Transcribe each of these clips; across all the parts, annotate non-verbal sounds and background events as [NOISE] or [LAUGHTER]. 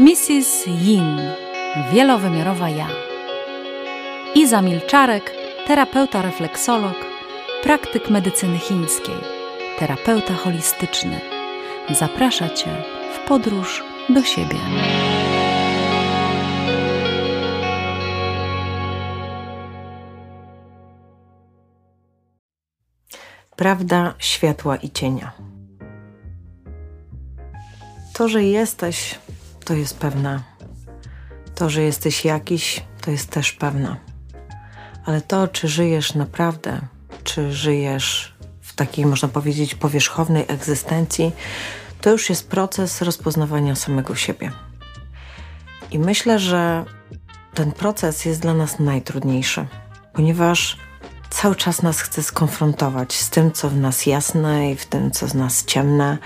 Mrs. Yin, wielowymiarowa ja. Iza Milczarek, terapeuta refleksolog, praktyk medycyny chińskiej, terapeuta holistyczny. Zaprasza Cię w podróż do siebie. Prawda światła i cienia. To, że jesteś, to jest pewne. To, że jesteś jakiś, to jest też pewne. Ale to, czy żyjesz naprawdę, czy żyjesz w takiej, można powiedzieć, powierzchownej egzystencji, to już jest proces rozpoznawania samego siebie. I myślę, że ten proces jest dla nas najtrudniejszy, ponieważ cały czas nas chce skonfrontować z tym, co w nas jasne i w tym, co z nas ciemne.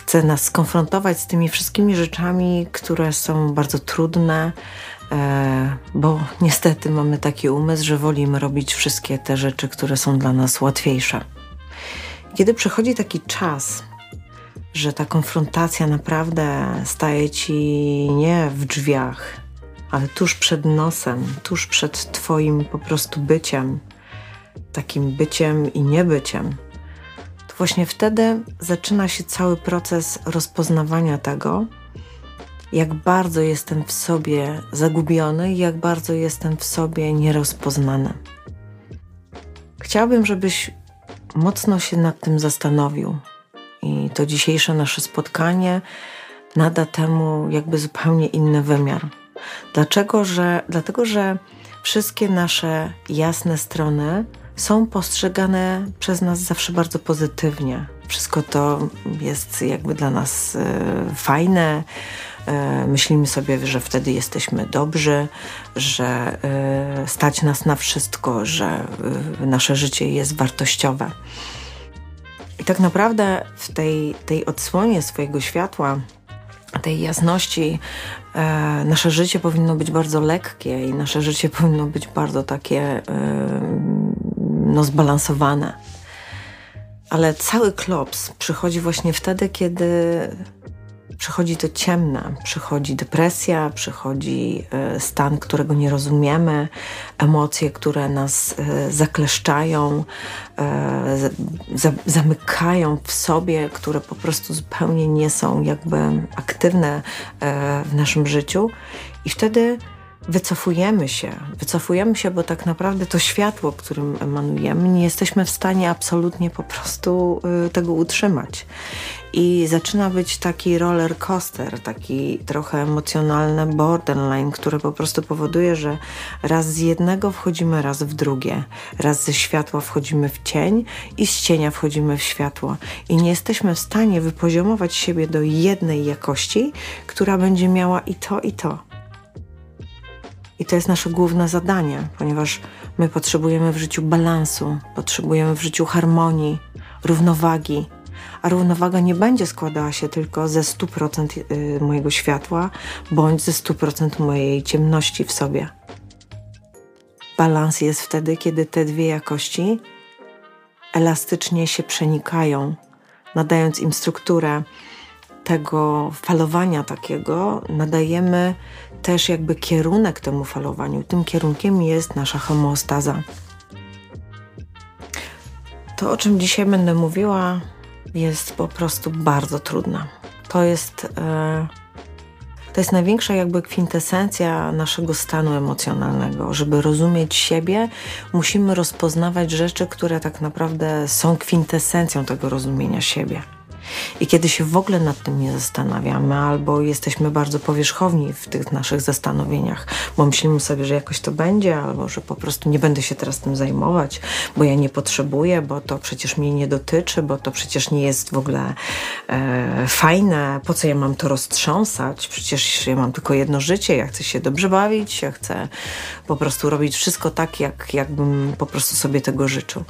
Chce nas skonfrontować z tymi wszystkimi rzeczami, które są bardzo trudne, e, bo niestety mamy taki umysł, że wolimy robić wszystkie te rzeczy, które są dla nas łatwiejsze. Kiedy przychodzi taki czas, że ta konfrontacja naprawdę staje ci nie w drzwiach, ale tuż przed nosem, tuż przed Twoim po prostu byciem, takim byciem i niebyciem, właśnie wtedy zaczyna się cały proces rozpoznawania tego, jak bardzo jestem w sobie zagubiony i jak bardzo jestem w sobie nierozpoznany. Chciałabym, żebyś mocno się nad tym zastanowił. I to dzisiejsze nasze spotkanie nada temu jakby zupełnie inny wymiar. Dlaczego? Że, dlatego, że wszystkie nasze jasne strony są postrzegane przez nas zawsze bardzo pozytywnie. Wszystko to jest jakby dla nas e, fajne. E, myślimy sobie, że wtedy jesteśmy dobrzy, że e, stać nas na wszystko, że nasze życie jest wartościowe. I tak naprawdę w tej, tej odsłonie swojego światła, tej jasności, nasze życie powinno być bardzo lekkie i nasze życie powinno być bardzo takie no, zbalansowane. Ale cały klops przychodzi właśnie wtedy, kiedy przychodzi to ciemne, przychodzi depresja, przychodzi e, stan, którego nie rozumiemy, emocje, które nas e, zakleszczają, e, zamykają w sobie, które po prostu zupełnie nie są jakby aktywne w naszym życiu. I wtedy wycofujemy się, wycofujemy się, bo tak naprawdę to światło, którym emanujemy, nie jesteśmy w stanie absolutnie po prostu tego utrzymać. I zaczyna być taki roller coaster, taki trochę emocjonalny borderline, który po prostu powoduje, że raz z jednego wchodzimy, raz w drugie. Raz ze światła wchodzimy w cień i z cienia wchodzimy w światło. I nie jesteśmy w stanie wypoziomować siebie do jednej jakości, która będzie miała i to, i to. I to jest nasze główne zadanie, ponieważ my potrzebujemy w życiu balansu, potrzebujemy w życiu harmonii, równowagi a równowaga nie będzie składała się tylko ze 100% y, mojego światła bądź ze 100% mojej ciemności w sobie. Balans jest wtedy, kiedy te dwie jakości elastycznie się przenikają, nadając im strukturę tego falowania takiego, nadajemy też jakby kierunek temu falowaniu. Tym kierunkiem jest nasza homeostaza. To, o czym dzisiaj będę mówiła, jest po prostu bardzo trudna. To jest, e, to jest największa jakby kwintesencja naszego stanu emocjonalnego. Żeby rozumieć siebie, musimy rozpoznawać rzeczy, które tak naprawdę są kwintesencją tego rozumienia siebie. I kiedy się w ogóle nad tym nie zastanawiamy, albo jesteśmy bardzo powierzchowni w tych naszych zastanowieniach, bo myślimy sobie, że jakoś to będzie, albo że po prostu nie będę się teraz tym zajmować, bo ja nie potrzebuję, bo to przecież mnie nie dotyczy, bo to przecież nie jest w ogóle e, fajne, po co ja mam to roztrząsać? Przecież ja mam tylko jedno życie, ja chcę się dobrze bawić, ja chcę po prostu robić wszystko tak, jak, jakbym po prostu sobie tego życzył.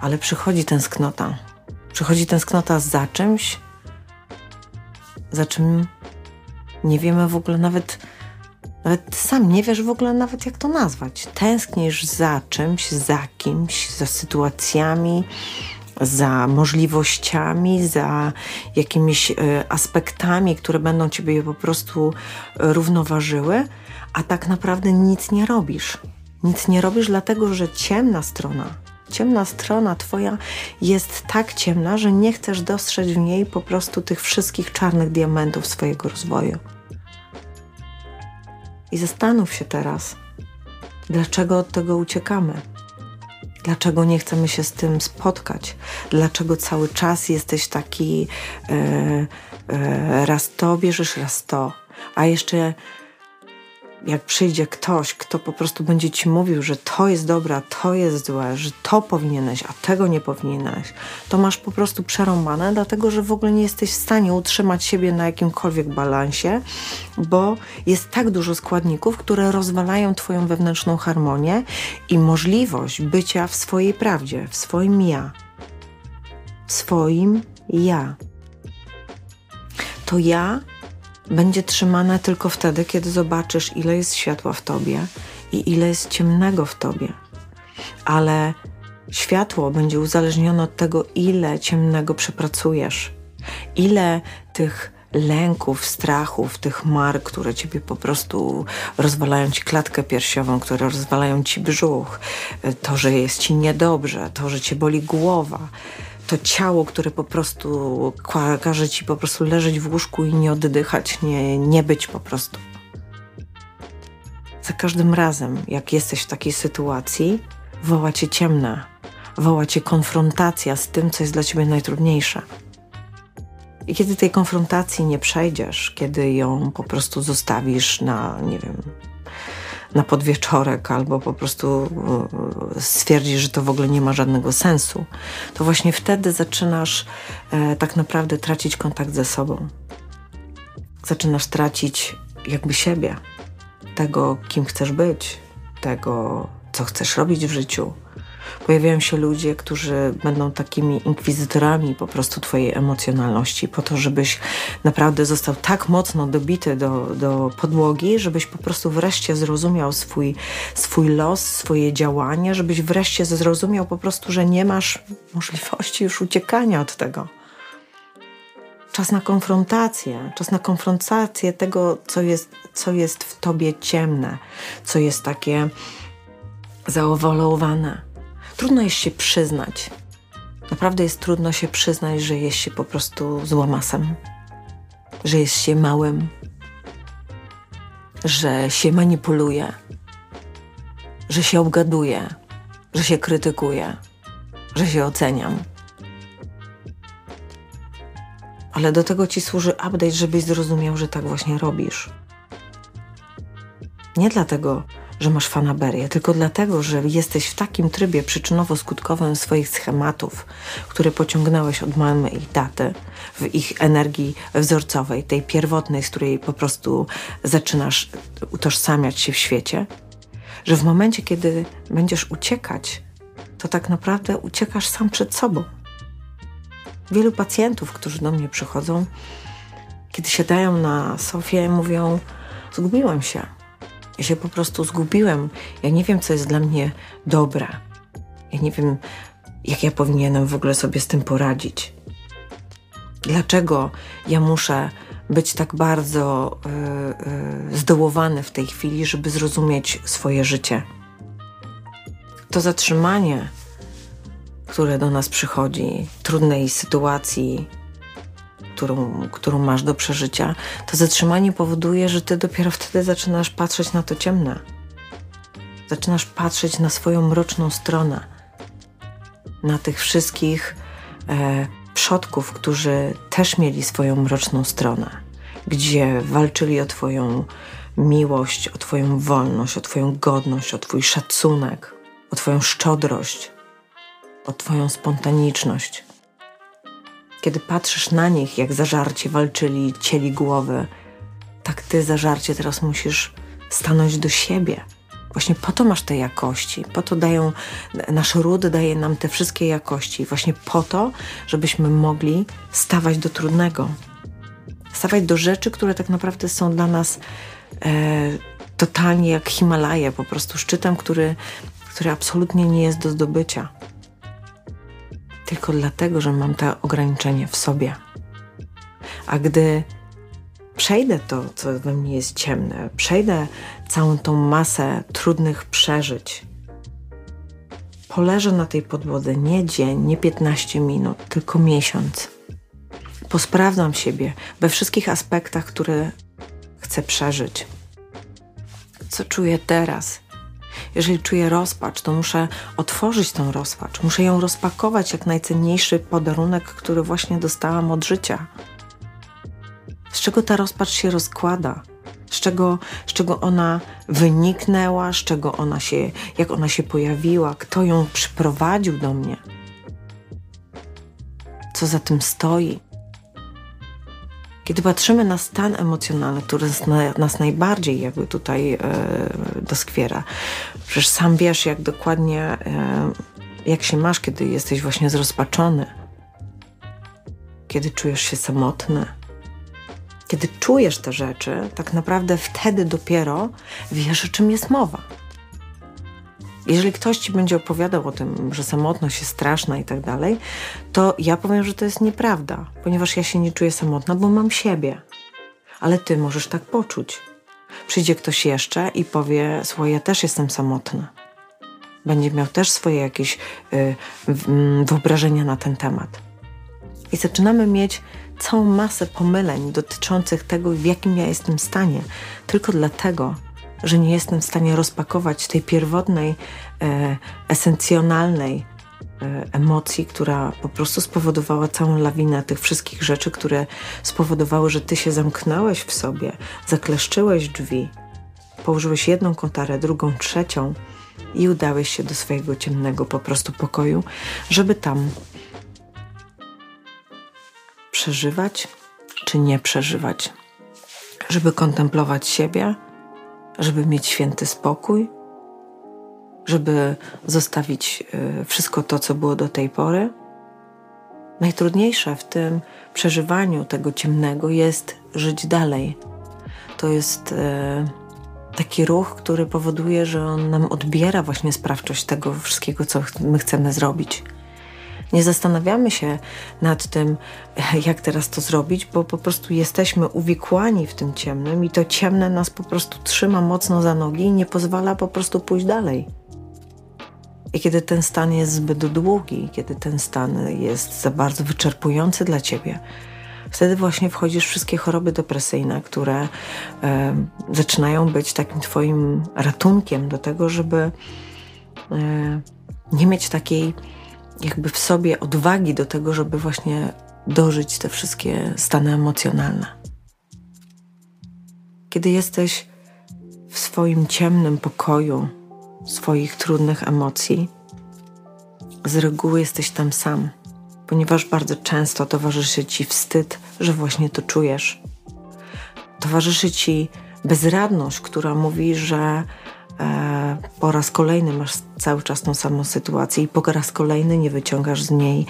Ale przychodzi tęsknota Przychodzi tęsknota za czymś, za czym nie wiemy w ogóle nawet, nawet sam nie wiesz w ogóle nawet jak to nazwać. Tęsknisz za czymś, za kimś, za sytuacjami, za możliwościami, za jakimiś e, aspektami, które będą ciebie po prostu równoważyły, a tak naprawdę nic nie robisz. Nic nie robisz, dlatego że ciemna strona, ciemna strona twoja jest tak ciemna, że nie chcesz dostrzec w niej po prostu tych wszystkich czarnych diamentów swojego rozwoju. I zastanów się teraz, dlaczego od tego uciekamy. Dlaczego nie chcemy się z tym spotkać? Dlaczego cały czas jesteś taki e, e, raz to bierzesz, raz to, a jeszcze jak przyjdzie ktoś, kto po prostu będzie ci mówił, że to jest dobre, a to jest złe, że to powinieneś, a tego nie powinieneś, to masz po prostu przerąbane, dlatego że w ogóle nie jesteś w stanie utrzymać siebie na jakimkolwiek balansie, bo jest tak dużo składników, które rozwalają Twoją wewnętrzną harmonię i możliwość bycia w swojej prawdzie, w swoim ja. W swoim ja. To ja będzie trzymane tylko wtedy, kiedy zobaczysz, ile jest światła w tobie i ile jest ciemnego w tobie. Ale światło będzie uzależnione od tego, ile ciemnego przepracujesz, ile tych lęków, strachów, tych mar, które ciebie po prostu rozwalają ci klatkę piersiową, które rozwalają ci brzuch, to, że jest ci niedobrze, to, że cię boli głowa to ciało, które po prostu każe ci po prostu leżeć w łóżku i nie oddychać, nie, nie być po prostu. Za każdym razem, jak jesteś w takiej sytuacji, woła cię ciemna, woła cię konfrontacja z tym, co jest dla ciebie najtrudniejsze. I kiedy tej konfrontacji nie przejdziesz, kiedy ją po prostu zostawisz na, nie wiem, na podwieczorek albo po prostu e, stwierdzisz, że to w ogóle nie ma żadnego sensu, to właśnie wtedy zaczynasz e, tak naprawdę tracić kontakt ze sobą. Zaczynasz tracić jakby siebie, tego, kim chcesz być, tego, co chcesz robić w życiu, pojawiają się ludzie, którzy będą takimi inkwizytorami po prostu Twojej emocjonalności, po to, żebyś naprawdę został tak mocno dobity do, do podłogi, żebyś po prostu wreszcie zrozumiał swój, swój los, swoje działanie, żebyś wreszcie zrozumiał po prostu, że nie masz możliwości już uciekania od tego czas na konfrontację, czas na konfrontację tego, co jest, co jest w tobie ciemne, co jest takie zaowalowane. Trudno jest się przyznać. Naprawdę jest trudno się przyznać, że jest się po prostu złamasem, że jest się małym, że się manipuluje, że się obgaduje, że się krytykuje, że się oceniam. Ale do tego ci służy update, żebyś zrozumiał, że tak właśnie robisz. Nie dlatego, że masz fanaberię, tylko dlatego, że jesteś w takim trybie przyczynowo-skutkowym swoich schematów, które pociągnąłeś od mamy i taty, w ich energii wzorcowej, tej pierwotnej, z której po prostu zaczynasz utożsamiać się w świecie, że w momencie, kiedy będziesz uciekać, to tak naprawdę uciekasz sam przed sobą. Wielu pacjentów, którzy do mnie przychodzą, kiedy siadają na sofie, mówią: Zgubiłem się ja się po prostu zgubiłem. Ja nie wiem, co jest dla mnie dobre. Ja nie wiem, jak ja powinienem w ogóle sobie z tym poradzić. Dlaczego ja muszę być tak bardzo yy, yy, zdołowany w tej chwili, żeby zrozumieć swoje życie? To zatrzymanie, które do nas przychodzi, trudnej sytuacji, którą, którą masz do przeżycia, to zatrzymanie powoduje, że ty dopiero wtedy zaczynasz patrzeć na to ciemne. Zaczynasz patrzeć na swoją mroczną stronę, na tych wszystkich e, przodków, którzy też mieli swoją mroczną stronę, gdzie walczyli o Twoją miłość, o Twoją wolność, o Twoją godność, o Twój szacunek, o Twoją szczodrość, o Twoją spontaniczność. Kiedy patrzysz na nich, jak zażarcie walczyli, cieli głowy, tak ty zażarcie teraz musisz stanąć do siebie. Właśnie po to masz te jakości, po to dają, nasz ród daje nam te wszystkie jakości, właśnie po to, żebyśmy mogli stawać do trudnego. Stawać do rzeczy, które tak naprawdę są dla nas e, totalnie jak Himalaje, po prostu szczytem, który, który absolutnie nie jest do zdobycia. Tylko dlatego, że mam to ograniczenie w sobie. A gdy przejdę to, co we mnie jest ciemne, przejdę całą tą masę trudnych przeżyć, poleżę na tej podłodze nie dzień, nie 15 minut, tylko miesiąc. Posprawdzam siebie we wszystkich aspektach, które chcę przeżyć. Co czuję teraz? Jeżeli czuję rozpacz, to muszę otworzyć tą rozpacz. Muszę ją rozpakować jak najcenniejszy podarunek, który właśnie dostałam od życia. Z czego ta rozpacz się rozkłada? Z czego, z czego ona wyniknęła, z czego ona się, jak ona się pojawiła, kto ją przyprowadził do mnie? Co za tym stoi? Kiedy patrzymy na stan emocjonalny, który nas, najbardziej jakby tutaj e, doskwiera, przecież sam wiesz, jak dokładnie, e, jak się masz, kiedy jesteś właśnie zrozpaczony, kiedy czujesz się samotny, kiedy czujesz te rzeczy, tak naprawdę wtedy dopiero wiesz, o czym jest mowa. Jeżeli ktoś ci będzie opowiadał o tym, że samotność jest straszna i tak dalej, to ja powiem, że to jest nieprawda, ponieważ ja się nie czuję samotna, bo mam siebie. Ale ty możesz tak poczuć. Przyjdzie ktoś jeszcze i powie: Słuchaj, ja też jestem samotna. Będzie miał też swoje jakieś y, wyobrażenia na ten temat. I zaczynamy mieć całą masę pomyleń dotyczących tego, w jakim ja jestem stanie, tylko dlatego, że nie jestem w stanie rozpakować tej pierwotnej, e, esencjonalnej e, emocji, która po prostu spowodowała całą lawinę tych wszystkich rzeczy, które spowodowały, że ty się zamknąłeś w sobie, zakleszczyłeś drzwi, położyłeś jedną kotarę, drugą, trzecią i udałeś się do swojego ciemnego po prostu pokoju, żeby tam przeżywać czy nie przeżywać, żeby kontemplować siebie żeby mieć święty spokój, żeby zostawić y, wszystko to, co było do tej pory. Najtrudniejsze w tym przeżywaniu tego ciemnego jest żyć dalej. To jest y, taki ruch, który powoduje, że on nam odbiera właśnie sprawczość tego wszystkiego, co my chcemy zrobić. Nie zastanawiamy się nad tym, [LAUGHS] jak teraz to zrobić, bo po prostu jesteśmy uwikłani w tym ciemnym i to ciemne nas po prostu trzyma mocno za nogi i nie pozwala po prostu pójść dalej. I kiedy ten stan jest zbyt długi, kiedy ten stan jest za bardzo wyczerpujący dla ciebie, wtedy właśnie wchodzisz w wszystkie choroby depresyjne, które e, zaczynają być takim twoim ratunkiem do tego, żeby e, nie mieć takiej jakby w sobie odwagi do tego, żeby właśnie dożyć te wszystkie stany emocjonalne. Kiedy jesteś w swoim ciemnym pokoju, swoich trudnych emocji, z reguły jesteś tam sam, ponieważ bardzo często towarzyszy ci wstyd, że właśnie to czujesz. Towarzyszy ci bezradność, która mówi, że po raz kolejny masz cały czas tą samą sytuację i po raz kolejny nie wyciągasz z niej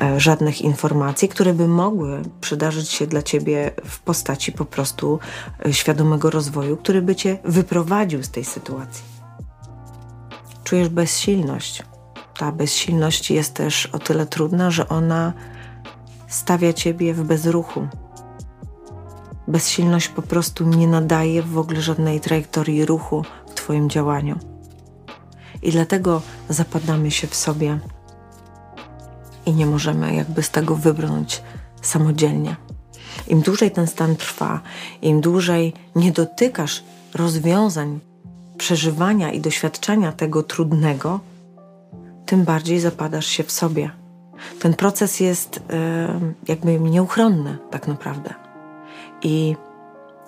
e, żadnych informacji, które by mogły przydarzyć się dla ciebie w postaci po prostu e, świadomego rozwoju, który by cię wyprowadził z tej sytuacji. Czujesz bezsilność. Ta bezsilność jest też o tyle trudna, że ona stawia ciebie w bezruchu. Bezsilność po prostu nie nadaje w ogóle żadnej trajektorii ruchu Twoim działaniu. I dlatego zapadamy się w sobie i nie możemy jakby z tego wybrnąć samodzielnie. Im dłużej ten stan trwa, im dłużej nie dotykasz rozwiązań, przeżywania i doświadczenia tego trudnego, tym bardziej zapadasz się w sobie. Ten proces jest jakby nieuchronny, tak naprawdę. I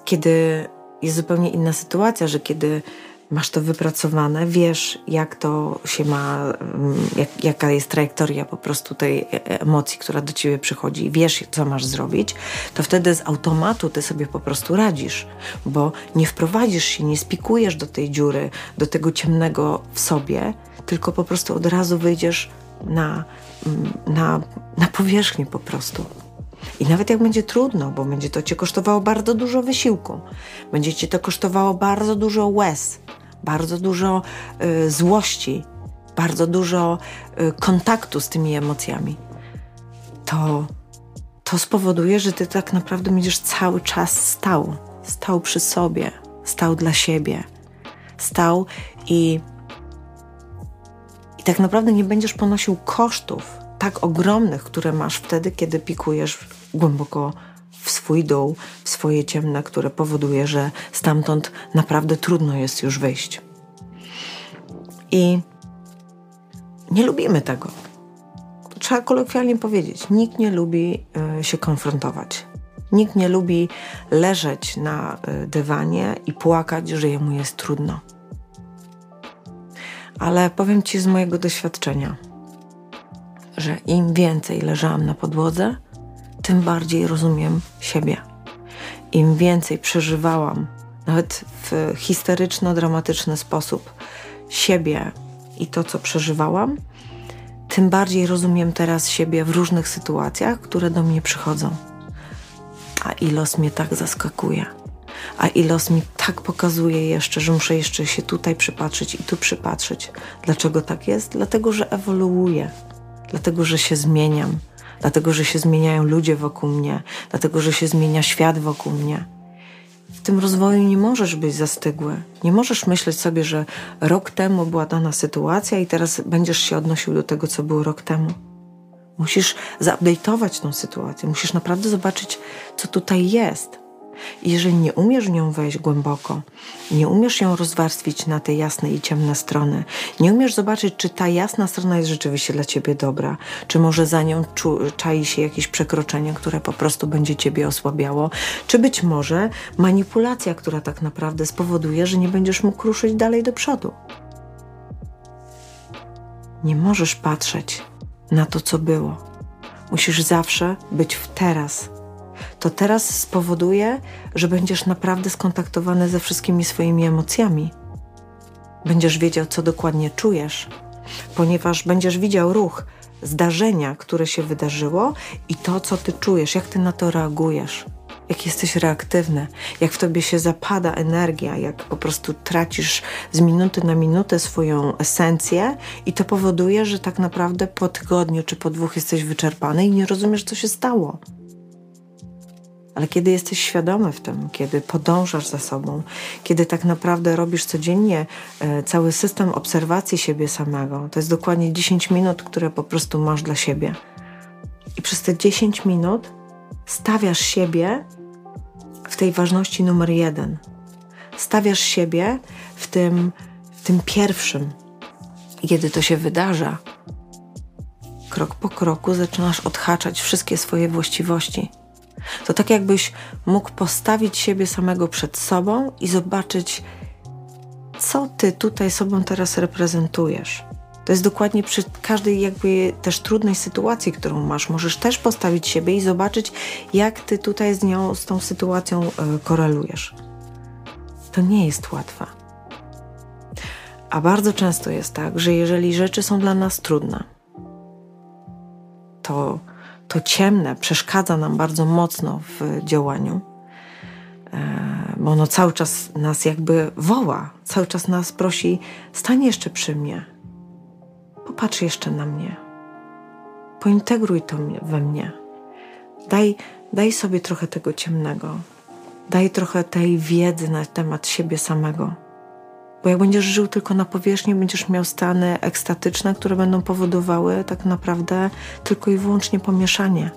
kiedy jest zupełnie inna sytuacja, że kiedy masz to wypracowane, wiesz, jak to się ma, mm, jak, jaka jest trajektoria po prostu tej e, emocji, która do ciebie przychodzi, wiesz, co masz zrobić, to wtedy z automatu ty sobie po prostu radzisz, bo nie wprowadzisz się, nie spikujesz do tej dziury, do tego ciemnego w sobie, tylko po prostu od razu wyjdziesz na, mm, na, na powierzchnię po prostu. I nawet jak będzie trudno, bo będzie to cię kosztowało bardzo dużo wysiłku, będzie cię to kosztowało bardzo dużo łez, bardzo dużo y, złości, bardzo dużo y, kontaktu z tymi emocjami, to, to spowoduje, że ty tak naprawdę będziesz cały czas stał. Stał przy sobie, stał dla siebie. Stał i, i tak naprawdę nie będziesz ponosił kosztów tak ogromnych, które masz wtedy, kiedy pikujesz głęboko w swój dół, w swoje ciemne, które powoduje, że stamtąd naprawdę trudno jest już wyjść. I nie lubimy tego. Trzeba kolokwialnie powiedzieć: nikt nie lubi y, się konfrontować. Nikt nie lubi leżeć na y, dywanie i płakać, że jemu jest trudno. Ale powiem Ci z mojego doświadczenia, że im więcej leżałam na podłodze, tym bardziej rozumiem siebie. Im więcej przeżywałam, nawet w histeryczno-dramatyczny sposób, siebie i to, co przeżywałam, tym bardziej rozumiem teraz siebie w różnych sytuacjach, które do mnie przychodzą. A ilos mnie tak zaskakuje. A ilos mi tak pokazuje jeszcze, że muszę jeszcze się tutaj przypatrzeć i tu przypatrzeć. Dlaczego tak jest? Dlatego, że ewoluuję, dlatego, że się zmieniam, dlatego, że się zmieniają ludzie wokół mnie, dlatego, że się zmienia świat wokół mnie w tym rozwoju nie możesz być zastygły. Nie możesz myśleć sobie, że rok temu była dana sytuacja i teraz będziesz się odnosił do tego, co było rok temu. Musisz zaupdate'ować tą sytuację, musisz naprawdę zobaczyć, co tutaj jest. Jeżeli nie umiesz nią wejść głęboko, nie umiesz ją rozwarstwić na te jasne i ciemne strony, nie umiesz zobaczyć, czy ta jasna strona jest rzeczywiście dla ciebie dobra, czy może za nią czai się jakieś przekroczenie, które po prostu będzie ciebie osłabiało, czy być może manipulacja, która tak naprawdę spowoduje, że nie będziesz mógł ruszyć dalej do przodu. Nie możesz patrzeć na to, co było. Musisz zawsze być w teraz to teraz spowoduje, że będziesz naprawdę skontaktowany ze wszystkimi swoimi emocjami. Będziesz wiedział, co dokładnie czujesz, ponieważ będziesz widział ruch, zdarzenia, które się wydarzyło i to, co ty czujesz, jak ty na to reagujesz, jak jesteś reaktywny, jak w tobie się zapada energia, jak po prostu tracisz z minuty na minutę swoją esencję i to powoduje, że tak naprawdę po tygodniu czy po dwóch jesteś wyczerpany i nie rozumiesz, co się stało. Ale kiedy jesteś świadomy w tym, kiedy podążasz za sobą, kiedy tak naprawdę robisz codziennie e, cały system obserwacji siebie samego, to jest dokładnie 10 minut, które po prostu masz dla siebie. I przez te 10 minut stawiasz siebie w tej ważności numer jeden. Stawiasz siebie w tym, w tym pierwszym. Kiedy to się wydarza, krok po kroku zaczynasz odhaczać wszystkie swoje właściwości to tak jakbyś mógł postawić siebie samego przed sobą i zobaczyć, co ty tutaj sobą teraz reprezentujesz. To jest dokładnie przy każdej jakby też trudnej sytuacji, którą masz. Możesz też postawić siebie i zobaczyć, jak ty tutaj z nią, z tą sytuacją e, korelujesz. To nie jest łatwe. A bardzo często jest tak, że jeżeli rzeczy są dla nas trudne, to to ciemne przeszkadza nam bardzo mocno w działaniu, e, bo ono cały czas nas jakby woła, cały czas nas prosi: stań jeszcze przy mnie, popatrz jeszcze na mnie, pointegruj to we mnie, daj, daj sobie trochę tego ciemnego, daj trochę tej wiedzy na temat siebie samego. Bo jak będziesz żył tylko na powierzchni, będziesz miał stany ekstatyczne, które będą powodowały tak naprawdę tylko i wyłącznie pomieszanie.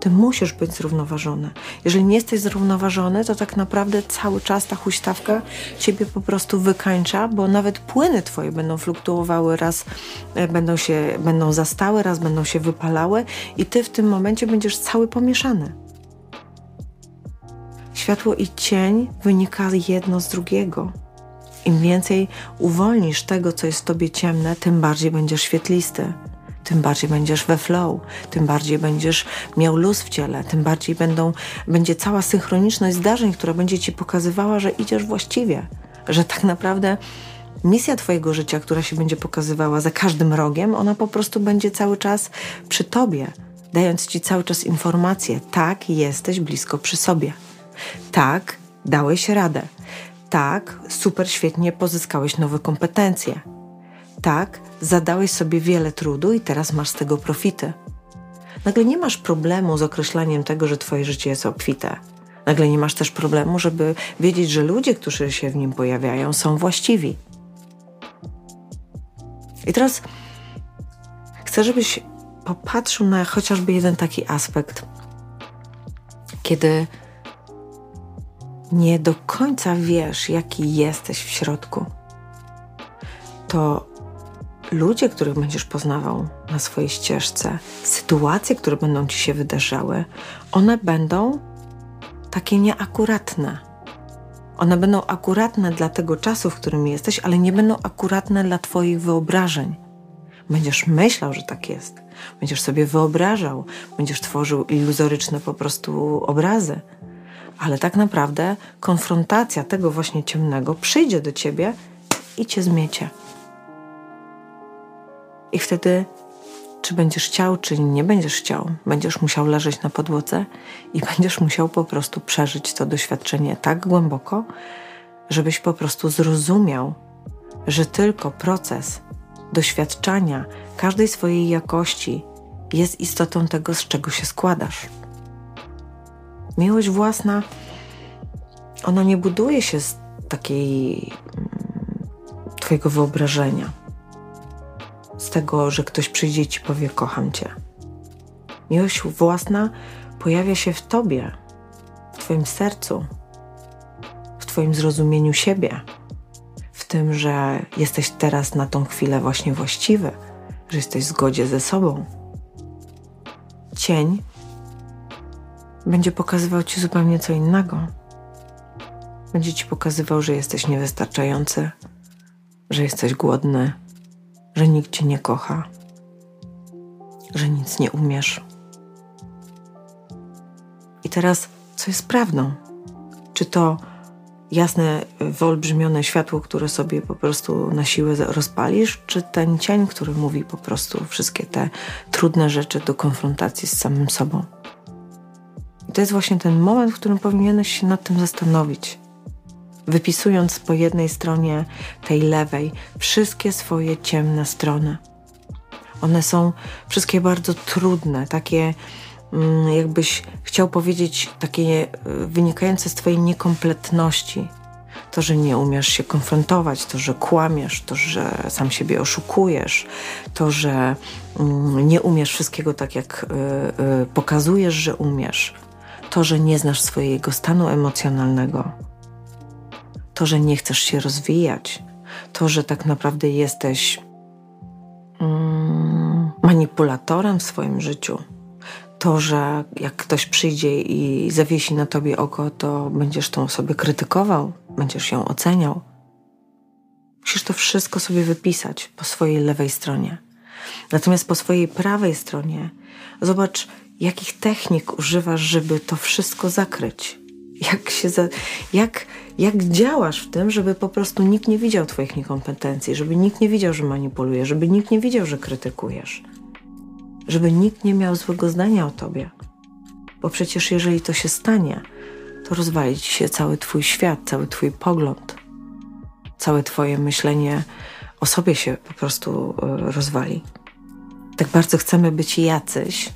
Ty musisz być zrównoważony. Jeżeli nie jesteś zrównoważony, to tak naprawdę cały czas ta huśtawka ciebie po prostu wykańcza, bo nawet płyny twoje będą fluktuowały, raz e, będą się, będą zastały, raz będą się wypalały i ty w tym momencie będziesz cały pomieszany. Światło i cień wynika jedno z drugiego. Im więcej uwolnisz tego, co jest w tobie ciemne, tym bardziej będziesz świetlisty, tym bardziej będziesz we flow, tym bardziej będziesz miał luz w ciele, tym bardziej będą, będzie cała synchroniczność zdarzeń, która będzie ci pokazywała, że idziesz właściwie, że tak naprawdę misja Twojego życia, która się będzie pokazywała za każdym rogiem, ona po prostu będzie cały czas przy Tobie, dając Ci cały czas informację: tak, jesteś blisko przy sobie. Tak, dałeś radę. Tak, super świetnie pozyskałeś nowe kompetencje. Tak, zadałeś sobie wiele trudu i teraz masz z tego profity. nagle nie masz problemu z określaniem tego, że twoje życie jest obfite. Nagle nie masz też problemu, żeby wiedzieć, że ludzie, którzy się w nim pojawiają, są właściwi. I teraz chcę, żebyś popatrzył na chociażby jeden taki aspekt, kiedy nie do końca wiesz, jaki jesteś w środku, to ludzie, których będziesz poznawał na swojej ścieżce, sytuacje, które będą ci się wydarzały, one będą takie nieakuratne. One będą akuratne dla tego czasu, w którym jesteś, ale nie będą akuratne dla Twoich wyobrażeń. Będziesz myślał, że tak jest. Będziesz sobie wyobrażał, będziesz tworzył iluzoryczne po prostu obrazy. Ale tak naprawdę konfrontacja tego właśnie ciemnego przyjdzie do ciebie i cię zmiecie. I wtedy, czy będziesz chciał, czy nie będziesz chciał, będziesz musiał leżeć na podłodze i [LAUGHS] będziesz musiał po prostu przeżyć to doświadczenie tak głęboko, żebyś po prostu zrozumiał, że tylko proces doświadczania każdej swojej jakości jest istotą tego, z czego się składasz. Miłość własna, ona nie buduje się z takiej mm, Twojego wyobrażenia, z tego, że ktoś przyjdzie i ci powie: Kocham Cię. Miłość własna pojawia się w Tobie, w Twoim sercu, w Twoim zrozumieniu siebie tym, że jesteś teraz na tą chwilę właśnie właściwy, że jesteś w zgodzie ze sobą. Cień będzie pokazywał ci zupełnie co innego. Będzie ci pokazywał, że jesteś niewystarczający, że jesteś głodny, że nikt cię nie kocha, że nic nie umiesz. I teraz, co jest prawdą? Czy to jasne, wyolbrzymione światło, które sobie po prostu na siłę rozpalisz, czy ten cień, który mówi po prostu wszystkie te trudne rzeczy do konfrontacji z samym sobą. To jest właśnie ten moment, w którym powinieneś się nad tym zastanowić. Wypisując po jednej stronie tej lewej wszystkie swoje ciemne strony. One są wszystkie bardzo trudne, takie Mm, jakbyś chciał powiedzieć, takie e, wynikające z Twojej niekompletności. To, że nie umiesz się konfrontować, to, że kłamiesz, to, że sam siebie oszukujesz, to, że mm, nie umiesz wszystkiego tak, jak e, e, pokazujesz, że umiesz, to, że nie znasz swojego stanu emocjonalnego, to, że nie chcesz się rozwijać, to, że tak naprawdę jesteś mm, manipulatorem w swoim życiu to, że jak ktoś przyjdzie i zawiesi na tobie oko, to będziesz tą osobę krytykował, będziesz ją oceniał. Musisz to wszystko sobie wypisać po swojej lewej stronie. Natomiast po swojej prawej stronie zobacz, jakich technik używasz, żeby to wszystko zakryć. Jak, się za, jak, jak działasz w tym, żeby po prostu nikt nie widział Twoich niekompetencji, żeby nikt nie widział, że manipulujesz, żeby nikt nie widział, że krytykujesz żeby nikt nie miał złego zdania o tobie. Bo przecież jeżeli to się stanie, to rozwali ci się cały twój świat, cały twój pogląd, całe twoje myślenie o sobie się po prostu e, rozwali. Tak bardzo chcemy być jacyś,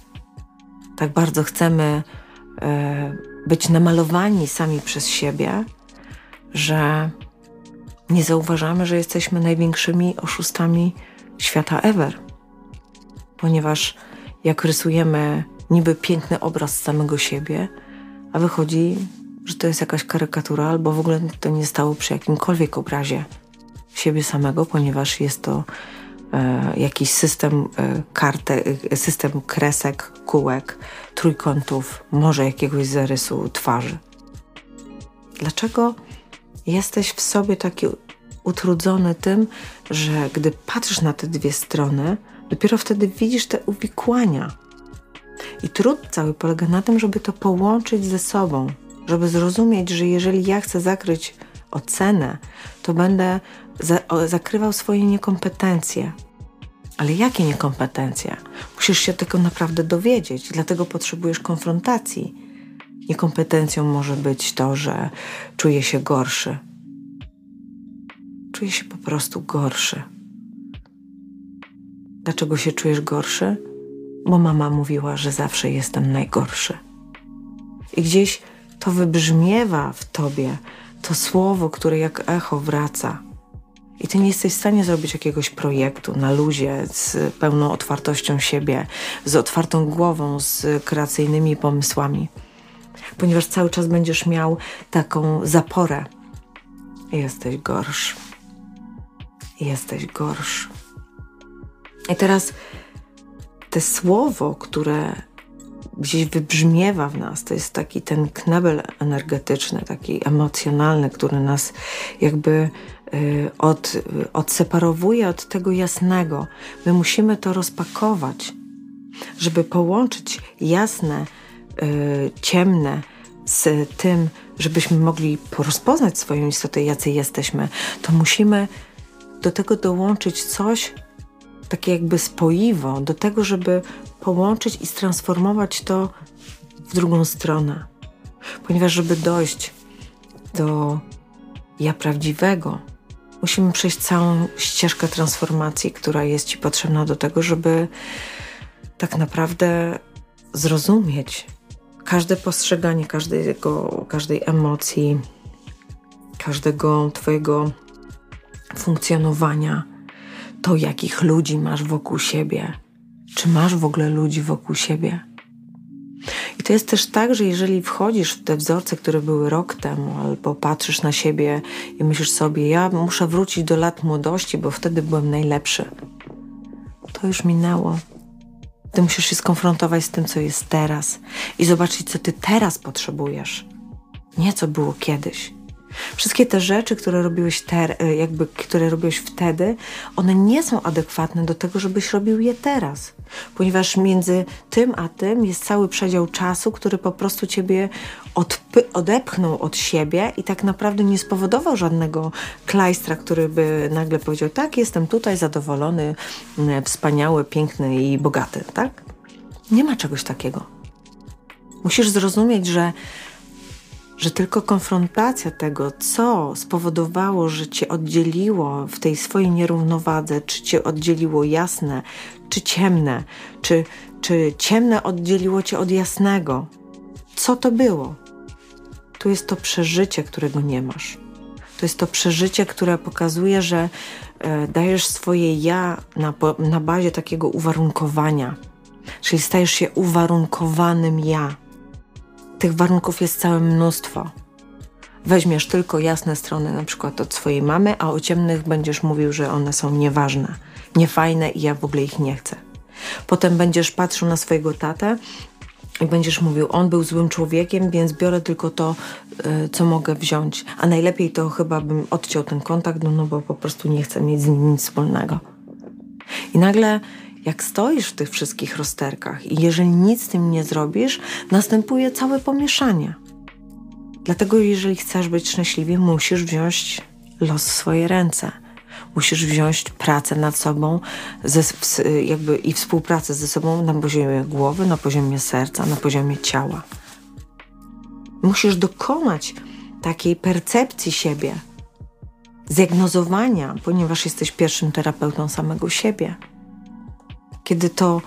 tak bardzo chcemy e, być namalowani sami przez siebie, że nie zauważamy, że jesteśmy największymi oszustami świata ever. Ponieważ jak rysujemy niby piękny obraz samego siebie, a wychodzi, że to jest jakaś karykatura, albo w ogóle to nie stało przy jakimkolwiek obrazie siebie samego, ponieważ jest to jakiś system e, kartek, e, system kresek, kółek, trójkątów, może jakiegoś zarysu twarzy. Dlaczego jesteś w sobie taki utrudzony tym, że gdy patrzysz na te dwie strony, Dopiero wtedy widzisz te uwikłania. I trud cały polega na tym, żeby to połączyć ze sobą, żeby zrozumieć, że jeżeli ja chcę zakryć ocenę, to będę za zakrywał swoje niekompetencje. Ale jakie niekompetencje? Musisz się tego naprawdę dowiedzieć, dlatego potrzebujesz konfrontacji. Niekompetencją może być to, że czuję się gorszy. Czuję się po prostu gorszy. Dlaczego się czujesz gorszy? bo mama mówiła, że zawsze jestem najgorszy. I gdzieś to wybrzmiewa w tobie, to słowo, które jak echo wraca. I ty nie jesteś w stanie zrobić jakiegoś projektu na luzie, z pełną otwartością siebie, z otwartą głową, z kreacyjnymi pomysłami, ponieważ cały czas będziesz miał taką zaporę. Jesteś gorszy. Jesteś gorszy. I teraz te słowo, które gdzieś wybrzmiewa w nas, to jest taki ten knebel energetyczny, taki emocjonalny, który nas jakby y, od, odseparowuje od tego jasnego. My musimy to rozpakować, żeby połączyć jasne, y, ciemne z tym, żebyśmy mogli rozpoznać swoją istotę, jacy jesteśmy, to musimy do tego dołączyć coś, takie jakby spoiwo do tego, żeby połączyć i transformować to w drugą stronę. Ponieważ, żeby dojść do ja prawdziwego, musimy przejść całą ścieżkę transformacji, która jest Ci potrzebna do tego, żeby tak naprawdę zrozumieć każde postrzeganie każdego, każdej emocji, każdego Twojego funkcjonowania to, jakich ludzi masz wokół siebie. Czy masz w ogóle ludzi wokół siebie? I to jest też tak, że jeżeli wchodzisz w te wzorce, które były rok temu, albo patrzysz na siebie i myślisz sobie, ja muszę wrócić do lat młodości, bo wtedy byłem najlepszy, to już minęło. Ty musisz się skonfrontować z tym, co jest teraz i zobaczyć, co ty teraz potrzebujesz, nie co było kiedyś. Wszystkie te rzeczy, które robiłeś, ter, e, jakby, które robiłeś wtedy, one nie są adekwatne do tego, żebyś robił je teraz. Ponieważ między tym a tym jest cały przedział czasu, który po prostu ciebie odepchnął od siebie i tak naprawdę nie spowodował żadnego klajstra, który by nagle powiedział: Tak, jestem tutaj zadowolony, wspaniały, piękny i bogaty, tak? Nie ma czegoś takiego. Musisz zrozumieć, że że tylko konfrontacja tego, co spowodowało, że cię oddzieliło w tej swojej nierównowadze, czy cię oddzieliło jasne, czy ciemne, czy, czy ciemne oddzieliło cię od jasnego, co to było? Tu jest to przeżycie, którego nie masz. To jest to przeżycie, które pokazuje, że e, dajesz swoje ja na, na bazie takiego uwarunkowania, czyli stajesz się uwarunkowanym ja tych warunków jest całe mnóstwo. Weźmiesz tylko jasne strony, na przykład od swojej mamy, a o ciemnych będziesz mówił, że one są nieważne, niefajne i ja w ogóle ich nie chcę. Potem będziesz patrzył na swojego tatę i będziesz mówił, on był złym człowiekiem, więc biorę tylko to, y, co mogę wziąć. A najlepiej to chyba bym odciął ten kontakt, no, no bo po prostu nie chcę mieć z nim nic wspólnego. I nagle jak stoisz w tych wszystkich rozterkach i jeżeli nic z tym nie zrobisz, następuje całe pomieszanie. Dlatego, jeżeli chcesz być szczęśliwy, musisz wziąć los w swoje ręce. Musisz wziąć pracę nad sobą ze, jakby i współpracę ze sobą na poziomie głowy, na poziomie serca, na poziomie ciała. Musisz dokonać takiej percepcji siebie, zdiagnozowania, ponieważ jesteś pierwszym terapeutą samego siebie kiedy to,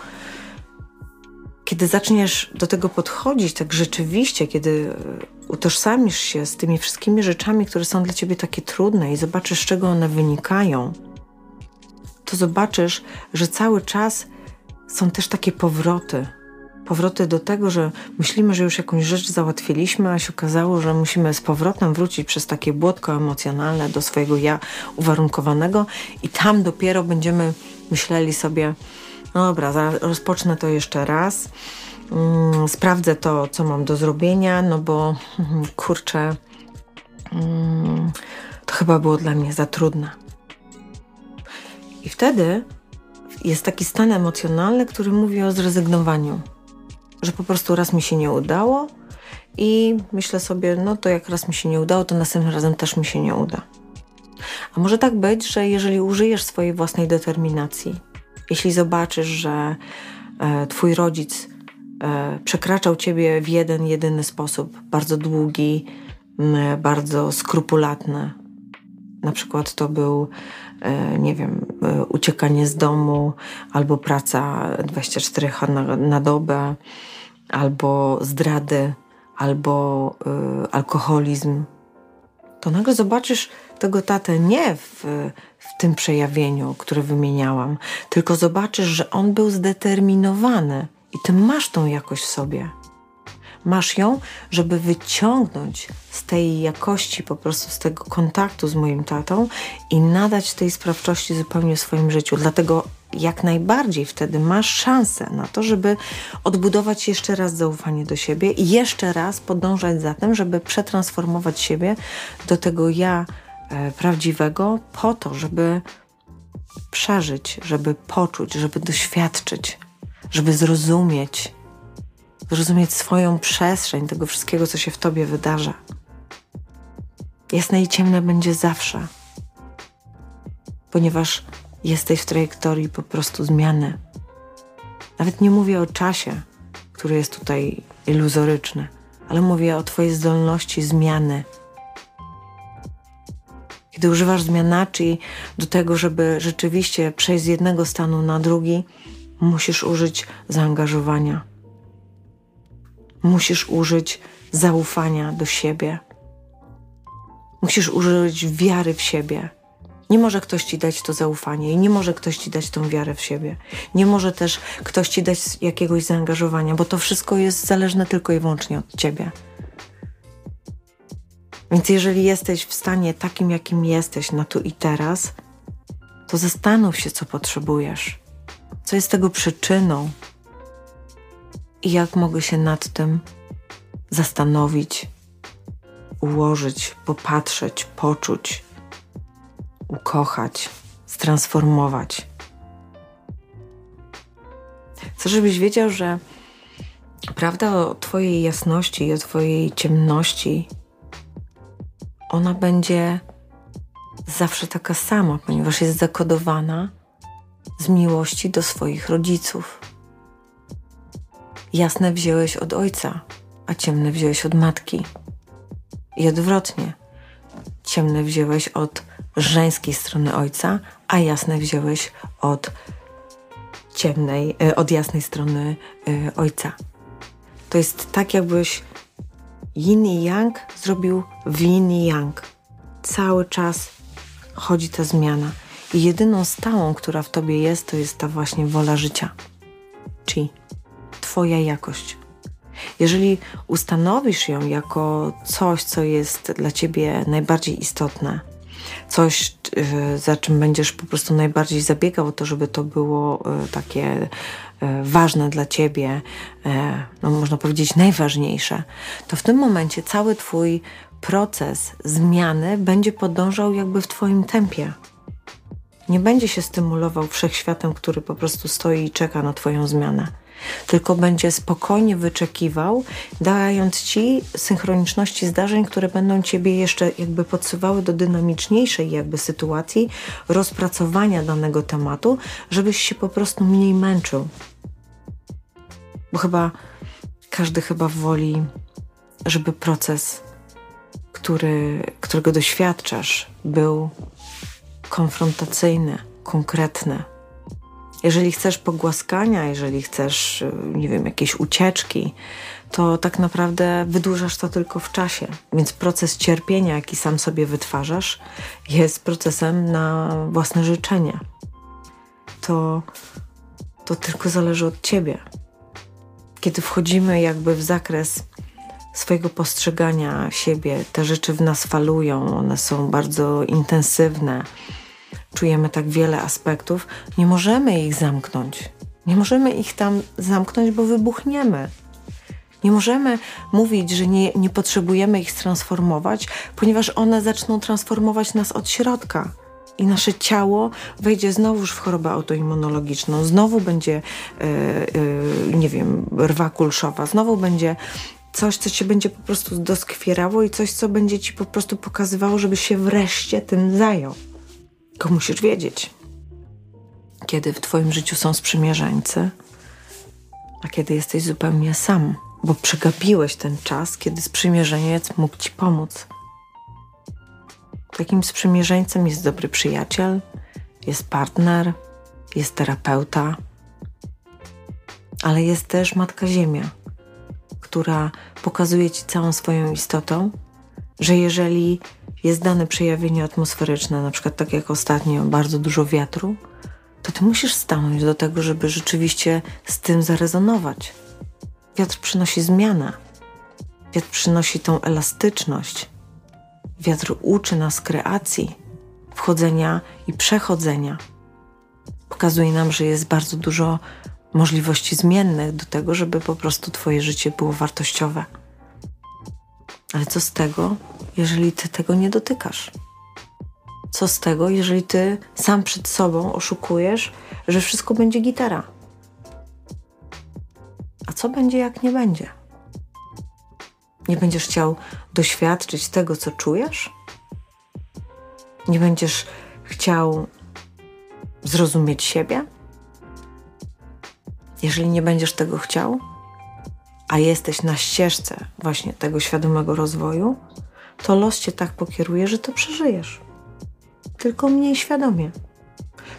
kiedy zaczniesz do tego podchodzić tak rzeczywiście, kiedy utożsamisz się z tymi wszystkimi rzeczami, które są dla ciebie takie trudne i zobaczysz, z czego one wynikają, to zobaczysz, że cały czas są też takie powroty. Powroty do tego, że myślimy, że już jakąś rzecz załatwiliśmy, a się okazało, że musimy z powrotem wrócić przez takie błotko emocjonalne do swojego ja uwarunkowanego, i tam dopiero będziemy myśleli sobie, no dobra, rozpocznę to jeszcze raz. Mm, sprawdzę to, co mam do zrobienia, no bo mm, kurczę, mm, to chyba było dla mnie za trudne. I wtedy jest taki stan emocjonalny, który mówi o zrezygnowaniu. Że po prostu raz mi się nie udało i myślę sobie, no to jak raz mi się nie udało, to następnym razem też mi się nie uda. A może tak być, że jeżeli użyjesz swojej własnej determinacji, jeśli zobaczysz, że e, twój rodzic e, przekraczał ciebie w jeden, jedyny sposób, bardzo długi, bardzo skrupulatny, na przykład to był, e, nie wiem, uciekanie z domu, albo praca 24 na, na dobę, albo zdrady, albo y, alkoholizm, to nagle zobaczysz tego tatę nie w tym przejawieniu, które wymieniałam, tylko zobaczysz, że on był zdeterminowany i ty masz tą jakość w sobie. Masz ją, żeby wyciągnąć z tej jakości, po prostu z tego kontaktu z moim tatą i nadać tej sprawczości zupełnie swoim życiu. Dlatego jak najbardziej wtedy masz szansę na to, żeby odbudować jeszcze raz zaufanie do siebie i jeszcze raz podążać za tym, żeby przetransformować siebie do tego ja prawdziwego, po to, żeby przeżyć, żeby poczuć, żeby doświadczyć, żeby zrozumieć, zrozumieć swoją przestrzeń tego wszystkiego, co się w tobie wydarza. Jasne i ciemne będzie zawsze, ponieważ jesteś w trajektorii po prostu zmiany. Nawet nie mówię o czasie, który jest tutaj iluzoryczny, ale mówię o Twojej zdolności zmiany. Kiedy używasz zmianaczy do tego, żeby rzeczywiście przejść z jednego stanu na drugi, musisz użyć zaangażowania. Musisz użyć zaufania do siebie. Musisz użyć wiary w siebie nie może ktoś ci dać to zaufanie i nie może ktoś ci dać tą wiarę w siebie. Nie może też ktoś ci dać jakiegoś zaangażowania, bo to wszystko jest zależne tylko i wyłącznie od ciebie. Więc jeżeli jesteś w stanie takim, jakim jesteś na tu i teraz, to zastanów się, co potrzebujesz, co jest tego przyczyną i jak mogę się nad tym zastanowić, ułożyć, popatrzeć, poczuć ukochać, transformować. Chcę, żebyś wiedział, że prawda o Twojej jasności i o Twojej ciemności, ona będzie zawsze taka sama, ponieważ jest zakodowana z miłości do swoich rodziców. Jasne wziąłeś od ojca, a ciemne wziąłeś od matki. I odwrotnie. Ciemne wziąłeś od żeńskiej strony ojca, a jasne wziąłeś od ciemnej, e, od jasnej strony e, ojca. To jest tak, jakbyś yin i yang zrobił w yin i yang. Cały czas chodzi ta zmiana. I jedyną stałą, która w tobie jest, to jest ta właśnie wola życia. Chi. Twoja jakość. Jeżeli ustanowisz ją jako coś, co jest dla ciebie najbardziej istotne, coś, y, za czym będziesz po prostu najbardziej zabiegał, to żeby to było y, takie y, ważne dla ciebie, no można powiedzieć najważniejsze, to w tym momencie cały twój proces zmiany będzie podążał jakby w twoim tempie. Nie będzie się stymulował wszechświatem, który po prostu stoi i czeka na twoją zmianę tylko będzie spokojnie wyczekiwał, dając ci synchroniczności zdarzeń, które będą ciebie jeszcze jakby podsuwały do dynamiczniejszej jakby sytuacji rozpracowania danego tematu, żebyś się po prostu mniej męczył. Bo chyba każdy chyba woli, żeby proces, który, którego doświadczasz, był konfrontacyjny, konkretny, jeżeli chcesz pogłaskania, jeżeli chcesz, y, nie wiem, jakieś ucieczki, to tak naprawdę wydłużasz to tylko w czasie. Więc proces cierpienia, jaki sam sobie wytwarzasz, jest procesem na własne życzenie. To, to tylko zależy od ciebie. Kiedy wchodzimy jakby w zakres swojego postrzegania siebie, te rzeczy w nas falują, one są bardzo intensywne czujemy tak wiele aspektów, nie możemy ich zamknąć. Nie możemy ich tam zamknąć, bo wybuchniemy. Nie możemy mówić, że nie, nie potrzebujemy ich transformować, ponieważ one zaczną transformować nas od środka. I nasze ciało wejdzie znowuż w chorobę autoimmunologiczną, znowu będzie, yy, yy, nie wiem, rwa kulszowa, znowu będzie coś, co cię będzie po prostu doskwierało i coś, co będzie ci po prostu pokazywało, żeby się wreszcie tym zajął. Tylko musisz wiedzieć, kiedy w Twoim życiu są sprzymierzeńcy, a kiedy jesteś zupełnie sam, bo przegapiłeś ten czas, kiedy sprzymierzeniec mógł Ci pomóc. Takim sprzymierzeńcem jest dobry przyjaciel, jest partner, jest terapeuta, ale jest też Matka Ziemia, która pokazuje Ci całą swoją istotą, że jeżeli jest dane przejawienie atmosferyczne, na przykład tak jak ostatnio, bardzo dużo wiatru, to Ty musisz stanąć do tego, żeby rzeczywiście z tym zarezonować. Wiatr przynosi zmianę. Wiatr przynosi tą elastyczność. Wiatr uczy nas kreacji, wchodzenia i przechodzenia. Pokazuje nam, że jest bardzo dużo możliwości zmiennych do tego, żeby po prostu Twoje życie było wartościowe. Ale co z tego, jeżeli Ty tego nie dotykasz? Co z tego, jeżeli Ty sam przed sobą oszukujesz, że wszystko będzie gitara? A co będzie, jak nie będzie? Nie będziesz chciał doświadczyć tego, co czujesz? Nie będziesz chciał zrozumieć siebie? Jeżeli nie będziesz tego chciał, a jesteś na ścieżce właśnie tego świadomego rozwoju, to los cię tak pokieruje, że to przeżyjesz. Tylko mniej świadomie.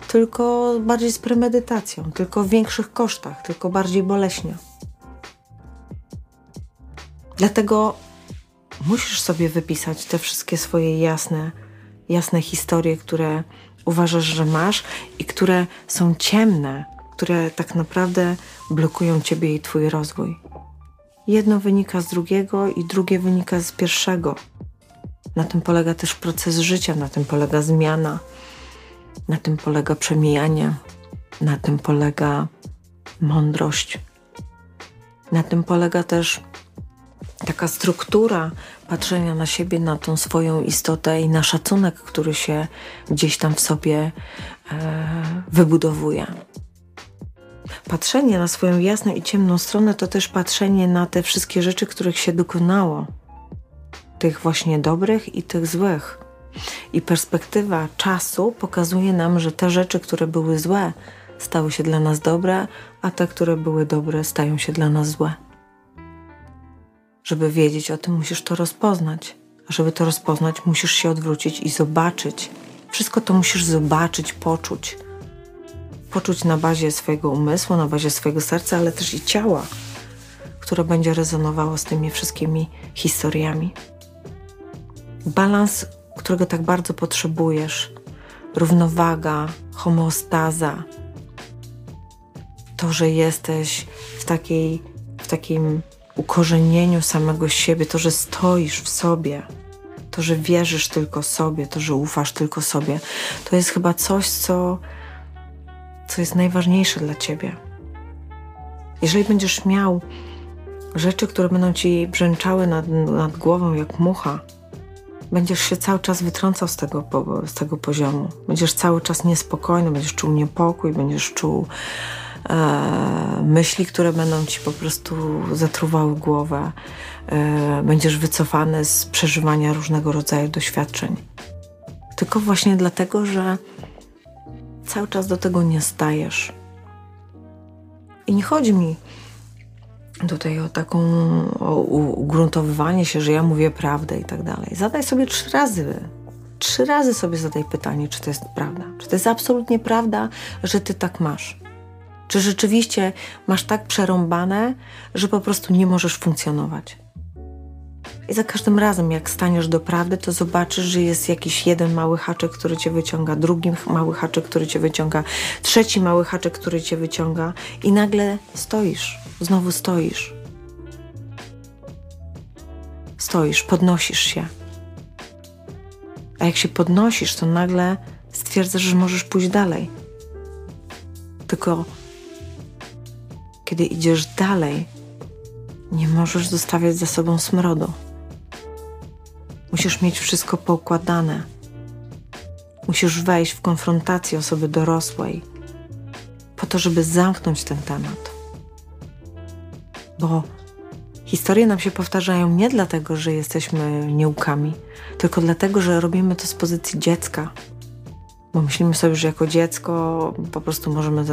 Tylko bardziej z premedytacją, tylko w większych kosztach, tylko bardziej boleśnie. Dlatego musisz sobie wypisać te wszystkie swoje jasne, jasne historie, które uważasz, że masz i które są ciemne, które tak naprawdę blokują ciebie i twój rozwój. Jedno wynika z drugiego i drugie wynika z pierwszego. Na tym polega też proces życia, na tym polega zmiana, na tym polega przemijanie, na tym polega mądrość. Na tym polega też taka struktura patrzenia na siebie, na tą swoją istotę i na szacunek, który się gdzieś tam w sobie e, wybudowuje. Patrzenie na swoją jasną i ciemną stronę to też patrzenie na te wszystkie rzeczy, których się dokonało. Tych właśnie dobrych i tych złych. I perspektywa czasu pokazuje nam, że te rzeczy, które były złe, stały się dla nas dobre, a te, które były dobre, stają się dla nas złe. Żeby wiedzieć o tym, musisz to rozpoznać. A żeby to rozpoznać, musisz się odwrócić i zobaczyć. Wszystko to musisz zobaczyć, poczuć poczuć na bazie swojego umysłu, na bazie swojego serca, ale też i ciała, które będzie rezonowało z tymi wszystkimi historiami. Balans, którego tak bardzo potrzebujesz, równowaga, homeostaza, to, że jesteś w, takiej, w takim ukorzenieniu samego siebie, to, że stoisz w sobie, to, że wierzysz tylko sobie, to, że ufasz tylko sobie, to jest chyba coś, co co jest najważniejsze dla ciebie. Jeżeli będziesz miał rzeczy, które będą ci brzęczały nad, nad głową jak mucha, będziesz się cały czas wytrącał z tego, z tego poziomu. Będziesz cały czas niespokojny, będziesz czuł niepokój, będziesz czuł e, myśli, które będą ci po prostu zatruwały głowę. E, będziesz wycofany z przeżywania różnego rodzaju doświadczeń. Tylko właśnie dlatego, że cały czas do tego nie stajesz. I nie chodzi mi tutaj o taką o ugruntowywanie się, że ja mówię prawdę i tak dalej. Zadaj sobie trzy razy, trzy razy sobie zadaj pytanie, czy to jest prawda. Czy to jest absolutnie prawda, że ty tak masz. Czy rzeczywiście masz tak przerąbane, że po prostu nie możesz funkcjonować. I za każdym razem, jak staniesz do prawdy, to zobaczysz, że jest jakiś jeden mały haczek, który cię wyciąga, drugi mały haczek, który cię wyciąga, trzeci mały haczek, który cię wyciąga, i nagle stoisz, znowu stoisz. Stoisz, podnosisz się. A jak się podnosisz, to nagle stwierdzasz, że możesz pójść dalej. Tylko kiedy idziesz dalej, nie możesz zostawiać za sobą smrodu. Musisz mieć wszystko poukładane. Musisz wejść w konfrontację osoby dorosłej, po to, żeby zamknąć ten temat. Bo historie nam się powtarzają nie dlatego, że jesteśmy nieukami, tylko dlatego, że robimy to z pozycji dziecka. Bo myślimy sobie, że jako dziecko po prostu możemy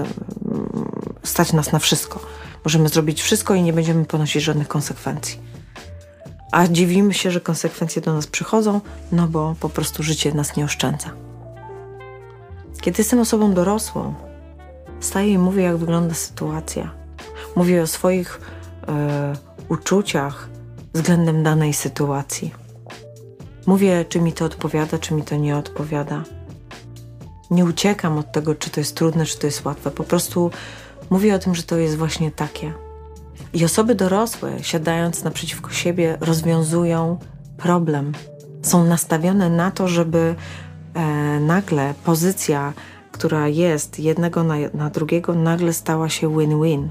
stać nas na wszystko. Możemy zrobić wszystko i nie będziemy ponosić żadnych konsekwencji a dziwimy się, że konsekwencje do nas przychodzą, no bo po prostu życie nas nie oszczędza. Kiedy jestem osobą dorosłą, staję i mówię, jak wygląda sytuacja. Mówię o swoich e, uczuciach względem danej sytuacji. Mówię, czy mi to odpowiada, czy mi to nie odpowiada. Nie uciekam od tego, czy to jest trudne, czy to jest łatwe. Po prostu mówię o tym, że to jest właśnie takie. I osoby dorosłe, siadając naprzeciwko siebie, rozwiązują problem. Są nastawione na to, żeby e, nagle pozycja, która jest jednego na, na drugiego, nagle stała się win-win.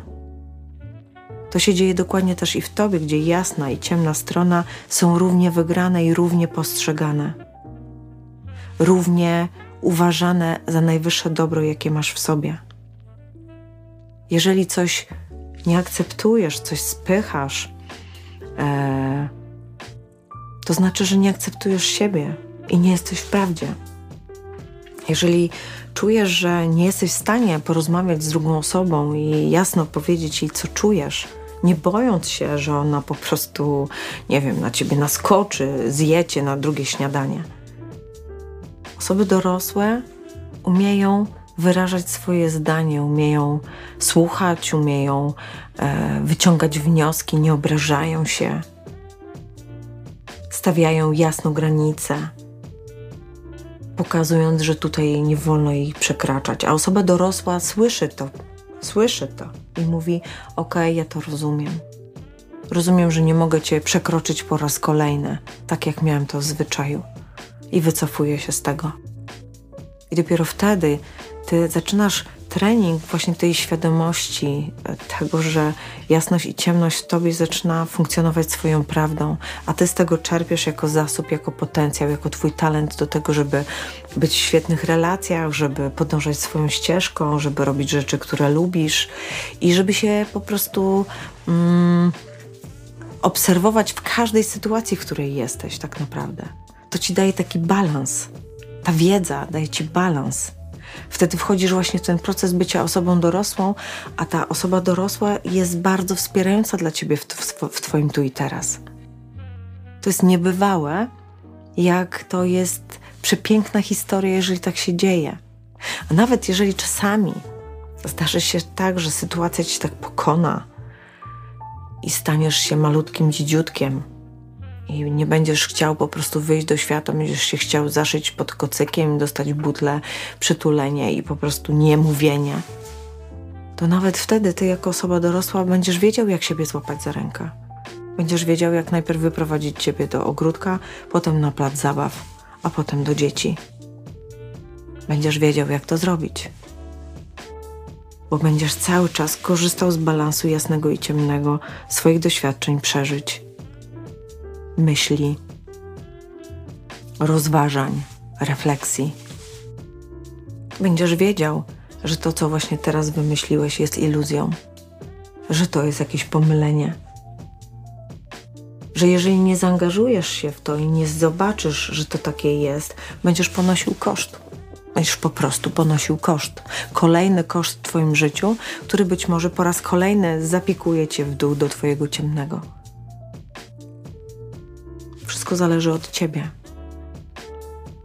To się dzieje dokładnie też i w tobie, gdzie jasna i ciemna strona są równie wygrane i równie postrzegane. Równie uważane za najwyższe dobro, jakie masz w sobie. Jeżeli coś nie akceptujesz, coś spychasz, e, to znaczy, że nie akceptujesz siebie i nie jesteś w prawdzie. Jeżeli czujesz, że nie jesteś w stanie porozmawiać z drugą osobą i jasno powiedzieć jej, co czujesz, nie bojąc się, że ona po prostu, nie wiem, na ciebie naskoczy, zjecie na drugie śniadanie. Osoby dorosłe umieją wyrażać swoje zdanie, umieją słuchać, umieją e, wyciągać wnioski, nie obrażają się, stawiają jasno granice, pokazując, że tutaj nie wolno ich przekraczać. A osoba dorosła słyszy to, słyszy to i mówi: OK, ja to rozumiem. Rozumiem, że nie mogę cię przekroczyć po raz kolejny, tak jak miałem to w zwyczaju, i wycofuję się z tego. I dopiero wtedy ty zaczynasz trening właśnie tej świadomości e, tego, że jasność i ciemność w tobie zaczyna funkcjonować swoją prawdą, a ty z tego czerpiesz jako zasób, jako potencjał, jako twój talent do tego, żeby być w świetnych relacjach, żeby podążać swoją ścieżką, żeby robić rzeczy, które lubisz i żeby się po prostu mm, obserwować w każdej sytuacji, w której jesteś tak naprawdę. To ci daje taki balans. Ta wiedza daje ci balans Wtedy wchodzisz właśnie w ten proces bycia osobą dorosłą, a ta osoba dorosła jest bardzo wspierająca dla ciebie w, w, Twoim tu i teraz. To jest niebywałe, jak to jest przepiękna historia, jeżeli tak się dzieje. A nawet jeżeli czasami zdarzy się tak, że sytuacja ci tak pokona i staniesz się malutkim dzidziutkiem, i nie będziesz chciał po prostu wyjść do świata, będziesz się chciał zaszyć pod kocykiem, dostać butlę, przytulenie i po prostu niemówienie, to nawet wtedy ty jako osoba dorosła będziesz wiedział, jak siebie złapać za rękę. Będziesz wiedział, jak najpierw wyprowadzić ciebie do ogródka, potem na plac zabaw, a potem do dzieci. Będziesz wiedział, jak to zrobić. Bo będziesz cały czas korzystał z balansu jasnego i ciemnego swoich doświadczeń, przeżyć myśli, rozważań, refleksji. Będziesz wiedział, że to, co właśnie teraz wymyśliłeś, jest iluzją, że to jest jakieś pomylenie. Że jeżeli nie zaangażujesz się w to i nie zobaczysz, że to takie jest, będziesz ponosił koszt. Będziesz po prostu ponosił koszt. Kolejny koszt w Twoim życiu, który być może po raz kolejny zapikuje Cię w dół do Twojego ciemnego wszystko zależy od ciebie.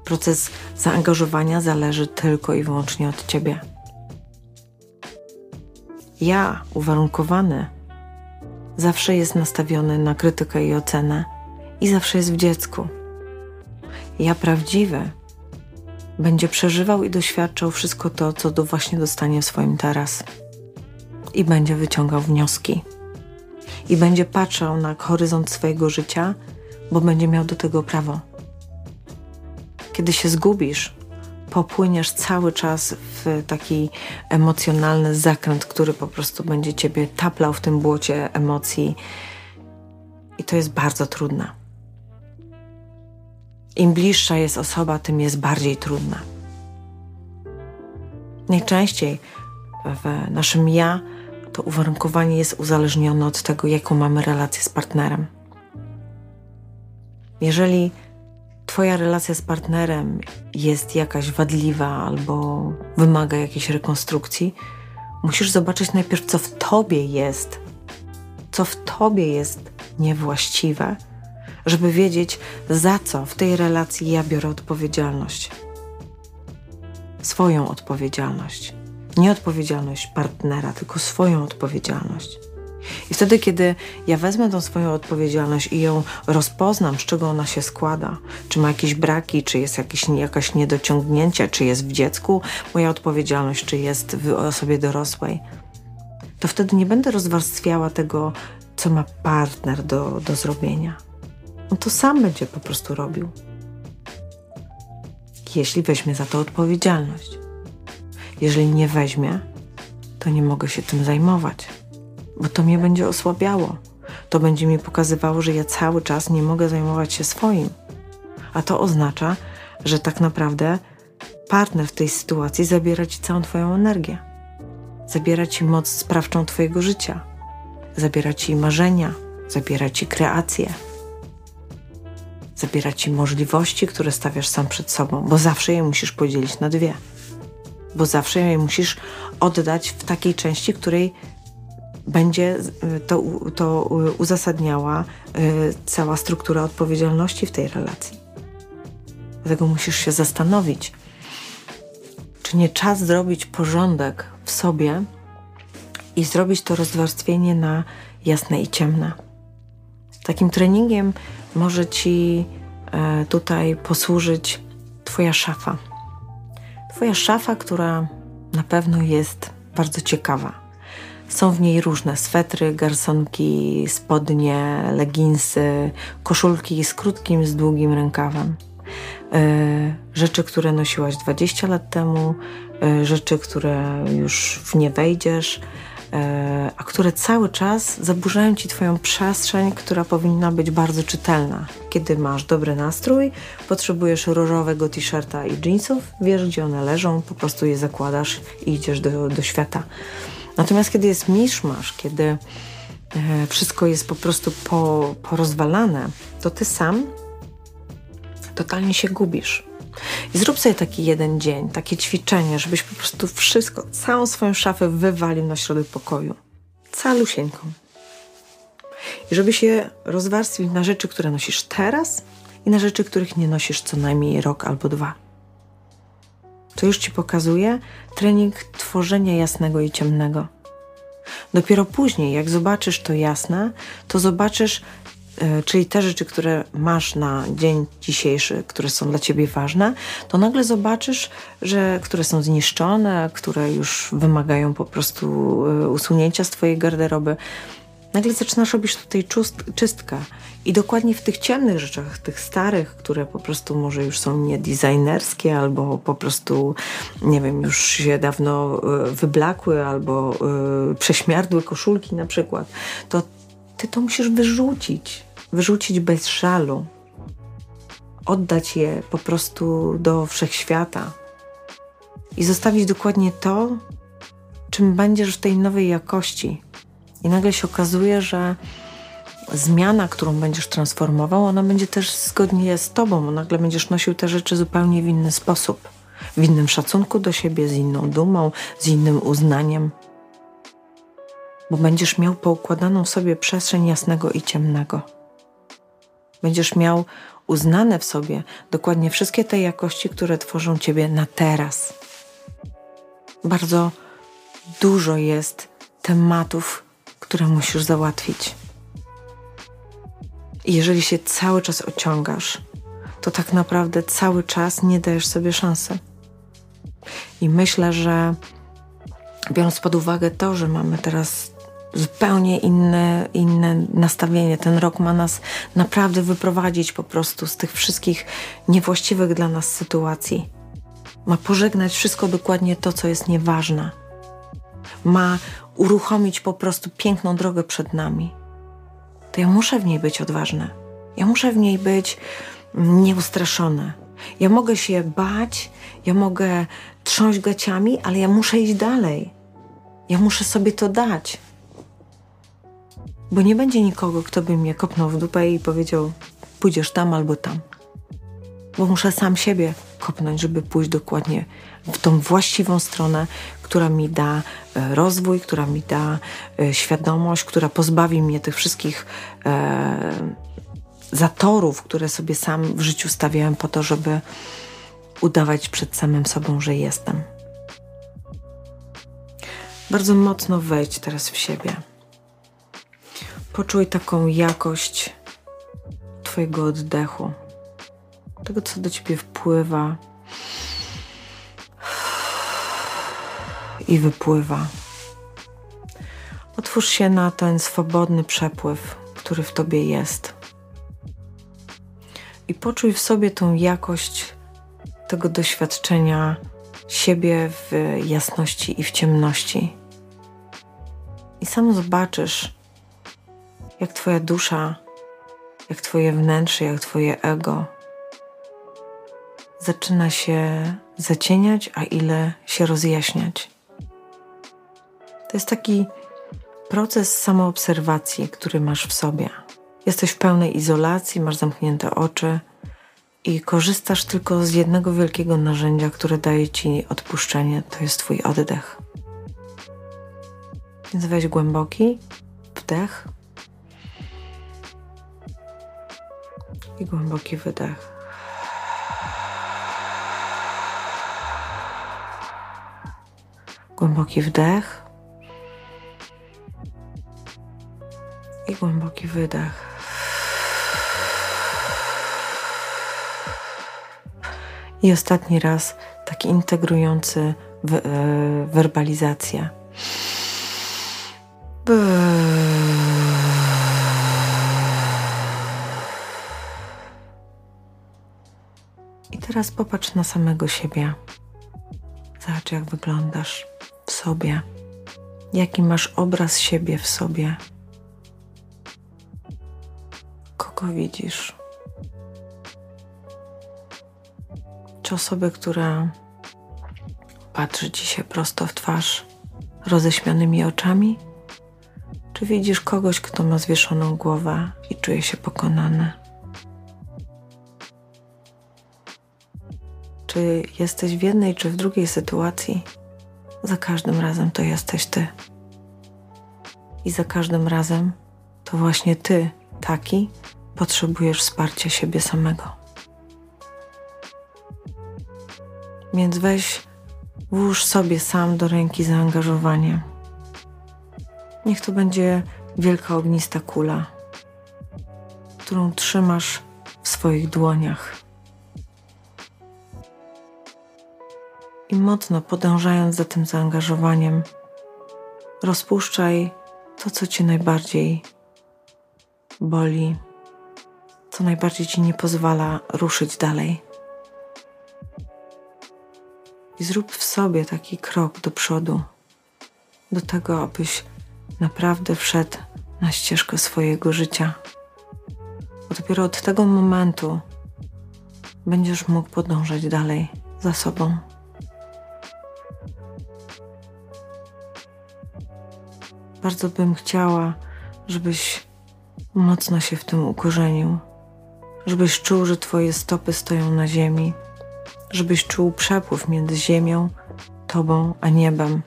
Proces zaangażowania zależy tylko i wyłącznie od ciebie. Ja, uwarunkowany, zawsze jest nastawiony na krytykę i ocenę i zawsze jest w dziecku. Ja prawdziwy będzie przeżywał i doświadczał wszystko to, co do właśnie dostanie w swoim teraz. I będzie wyciągał wnioski. I będzie patrzał na horyzont swojego życia bo będzie miał do tego prawo. Kiedy się zgubisz, popłyniesz cały czas w taki emocjonalny zakręt, który po prostu będzie ciebie taplał w tym błocie emocji, i to jest bardzo trudne. Im bliższa jest osoba, tym jest bardziej trudna. Najczęściej w naszym ja to uwarunkowanie jest uzależnione od tego, jaką mamy relację z partnerem. Jeżeli Twoja relacja z partnerem jest jakaś wadliwa albo wymaga jakiejś rekonstrukcji, musisz zobaczyć najpierw, co w Tobie jest, co w Tobie jest niewłaściwe, żeby wiedzieć, za co w tej relacji ja biorę odpowiedzialność. swoją odpowiedzialność. Nie odpowiedzialność partnera, tylko swoją odpowiedzialność. I wtedy, kiedy ja wezmę tą swoją odpowiedzialność i ją rozpoznam, z czego ona się składa, czy ma jakieś braki, czy jest jakieś, jakaś niedociągnięcie, czy jest w dziecku moja odpowiedzialność, czy jest w osobie dorosłej, to wtedy nie będę rozwarstwiała tego, co ma partner do, do zrobienia. On to sam będzie po prostu robił. Jeśli weźmie za to odpowiedzialność. Jeżeli nie weźmie, to nie mogę się tym zajmować bo to mnie będzie osłabiało. To będzie mi pokazywało, że ja cały czas nie mogę zajmować się swoim. A to oznacza, że tak naprawdę partner w tej sytuacji zabiera ci całą Twoją energię. Zabiera ci moc sprawczą Twojego życia. Zabiera ci marzenia, zabiera ci kreację. Zabiera ci możliwości, które stawiasz sam przed sobą, bo zawsze je musisz podzielić na dwie. Bo zawsze je musisz oddać w takiej części, której będzie y, to, to uzasadniała y, cała struktura odpowiedzialności w tej relacji. Dlatego musisz się zastanowić, czy nie czas zrobić porządek w sobie i zrobić to rozwarstwienie na jasne i ciemne. Takim treningiem może Ci e, tutaj posłużyć Twoja szafa. Twoja szafa, która na pewno jest bardzo ciekawa są w niej różne swetry, garsonki, spodnie, leginsy, koszulki z krótkim, z długim rękawem. E, rzeczy, które nosiłaś 20 lat temu, e, rzeczy, które już w nie wejdziesz, e, a które cały czas zaburzają ci Twoją przestrzeń, która powinna być bardzo czytelna. Kiedy masz dobry nastrój, potrzebujesz różowego t-shirta i jeansów, wiesz gdzie one leżą, po prostu je zakładasz i idziesz do, do świata. Natomiast kiedy jest miszmasz, kiedy e, wszystko jest po prostu po, porozwalane, to ty sam totalnie się gubisz. I zrób sobie taki jeden dzień, takie ćwiczenie, żebyś po prostu wszystko, całą swoją szafę wywalił na środek pokoju. Calusieńką. I żeby się rozwarstwić na rzeczy, które nosisz teraz i na rzeczy, których nie nosisz co najmniej rok albo dwa. To już Ci pokazuje trening tworzenia jasnego i ciemnego. Dopiero później, jak zobaczysz to jasne, to zobaczysz, yy, czyli te rzeczy, które masz na dzień dzisiejszy, które są dla Ciebie ważne, to nagle zobaczysz, że które są zniszczone, które już wymagają po prostu yy, usunięcia z Twojej garderoby, nagle zaczynasz robić tutaj czystkę. I dokładnie w tych ciemnych rzeczach, tych starych, które po prostu może już są niedesignerskie, albo po prostu, nie wiem, już się dawno e, wyblakły, albo y, prześmiardły koszulki na przykład, to ty to musisz wyrzucić. Wyrzucić bez żalu. Oddać je po prostu do wszechświata. I zostawić dokładnie to, czym będziesz w tej nowej jakości i nagle się okazuje, że zmiana, którą będziesz transformował, ona będzie też zgodnie z tobą. Nagle będziesz nosił te rzeczy zupełnie w inny sposób. W innym szacunku do siebie, z inną dumą, z innym uznaniem. Bo będziesz miał poukładaną sobie przestrzeń jasnego i ciemnego. Będziesz miał uznane w sobie dokładnie wszystkie te jakości, które tworzą ciebie na teraz. Bardzo dużo jest tematów, które musisz załatwić. I jeżeli się cały czas ociągasz, to tak naprawdę cały czas nie dajesz sobie szansy. I myślę, że biorąc pod uwagę to, że mamy teraz zupełnie inne, inne nastawienie, ten rok ma nas naprawdę wyprowadzić po prostu z tych wszystkich niewłaściwych dla nas sytuacji. Ma pożegnać wszystko dokładnie to, co jest nieważne. Ma uruchomić po prostu piękną drogę przed nami, to ja muszę w niej być odważna. Ja muszę w niej być nieustraszona. Ja mogę się bać, ja mogę trząść gaciami, ale ja muszę iść dalej. Ja muszę sobie to dać. Bo nie będzie nikogo, kto by mnie kopnął w dupę i powiedział: pójdziesz tam albo tam. Bo muszę sam siebie kopnąć, żeby pójść dokładnie w tą właściwą stronę, która mi da e, rozwój, która mi da e, świadomość, która pozbawi mnie tych wszystkich e, zatorów, które sobie sam w życiu stawiałem po to, żeby udawać przed samym sobą, że jestem. Bardzo mocno wejdź teraz w siebie. Poczuj taką jakość Twojego oddechu, tego, co do Ciebie wpływa i wypływa. Otwórz się na ten swobodny przepływ, który w Tobie jest. I poczuj w sobie tą jakość tego doświadczenia siebie w jasności i w ciemności. I sam zobaczysz, jak Twoja dusza, jak Twoje wnętrze, jak Twoje ego zaczyna się zacieniać, a ile się rozjaśniać. To jest taki proces samoobserwacji, który masz w sobie. Jesteś w pełnej izolacji, masz zamknięte oczy i korzystasz tylko z jednego wielkiego narzędzia, które daje ci odpuszczenie to jest Twój oddech. Więc weź głęboki wdech i głęboki wydech. Głęboki wdech i głęboki wydech. I ostatni raz taki integrujący w, werbalizację. I teraz popatrz na samego siebie. Zobacz, jak wyglądasz sobie. Jaki masz obraz siebie w sobie. Kogo widzisz? Czy osobę, która patrzy ci się prosto w twarz roześmianymi oczami? Czy widzisz kogoś, kto ma zwieszoną głowę i czuje się pokonany? Czy jesteś w jednej czy w drugiej sytuacji? Za każdym razem to jesteś ty. I za każdym razem to właśnie ty, taki, potrzebujesz wsparcia siebie samego. Więc weź, włóż sobie sam do ręki zaangażowanie. Niech to będzie wielka ognista kula, którą trzymasz w swoich dłoniach. I mocno podążając za tym zaangażowaniem, rozpuszczaj to, co cię najbardziej boli, co najbardziej ci nie pozwala ruszyć dalej. I zrób w sobie taki krok do przodu, do tego, abyś naprawdę wszedł na ścieżkę swojego życia. Bo dopiero od tego momentu będziesz mógł podążać dalej za sobą. Bardzo bym chciała, żebyś mocno się w tym ukorzenił, żebyś czuł, że Twoje stopy stoją na ziemi, żebyś czuł przepływ między ziemią, Tobą a niebem,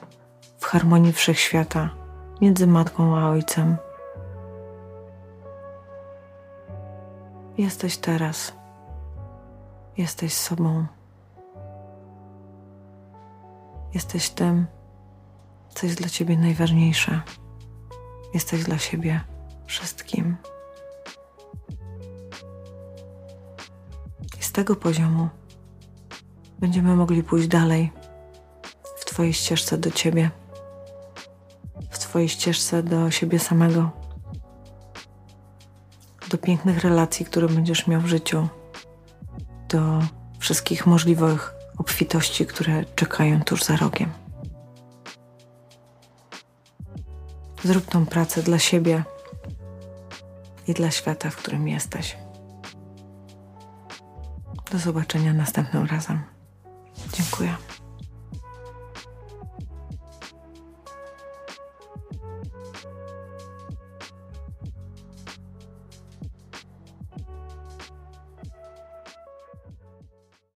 w harmonii wszechświata, między matką a ojcem. Jesteś teraz, jesteś sobą, jesteś tym, co jest dla Ciebie najważniejsze. Jesteś dla siebie wszystkim. I z tego poziomu będziemy mogli pójść dalej w Twojej ścieżce do Ciebie, w Twojej ścieżce do siebie samego, do pięknych relacji, które będziesz miał w życiu, do wszystkich możliwych obfitości, które czekają tuż za rogiem. Zrób tą pracę dla siebie i dla świata, w którym jesteś. Do zobaczenia następnym razem. Dziękuję.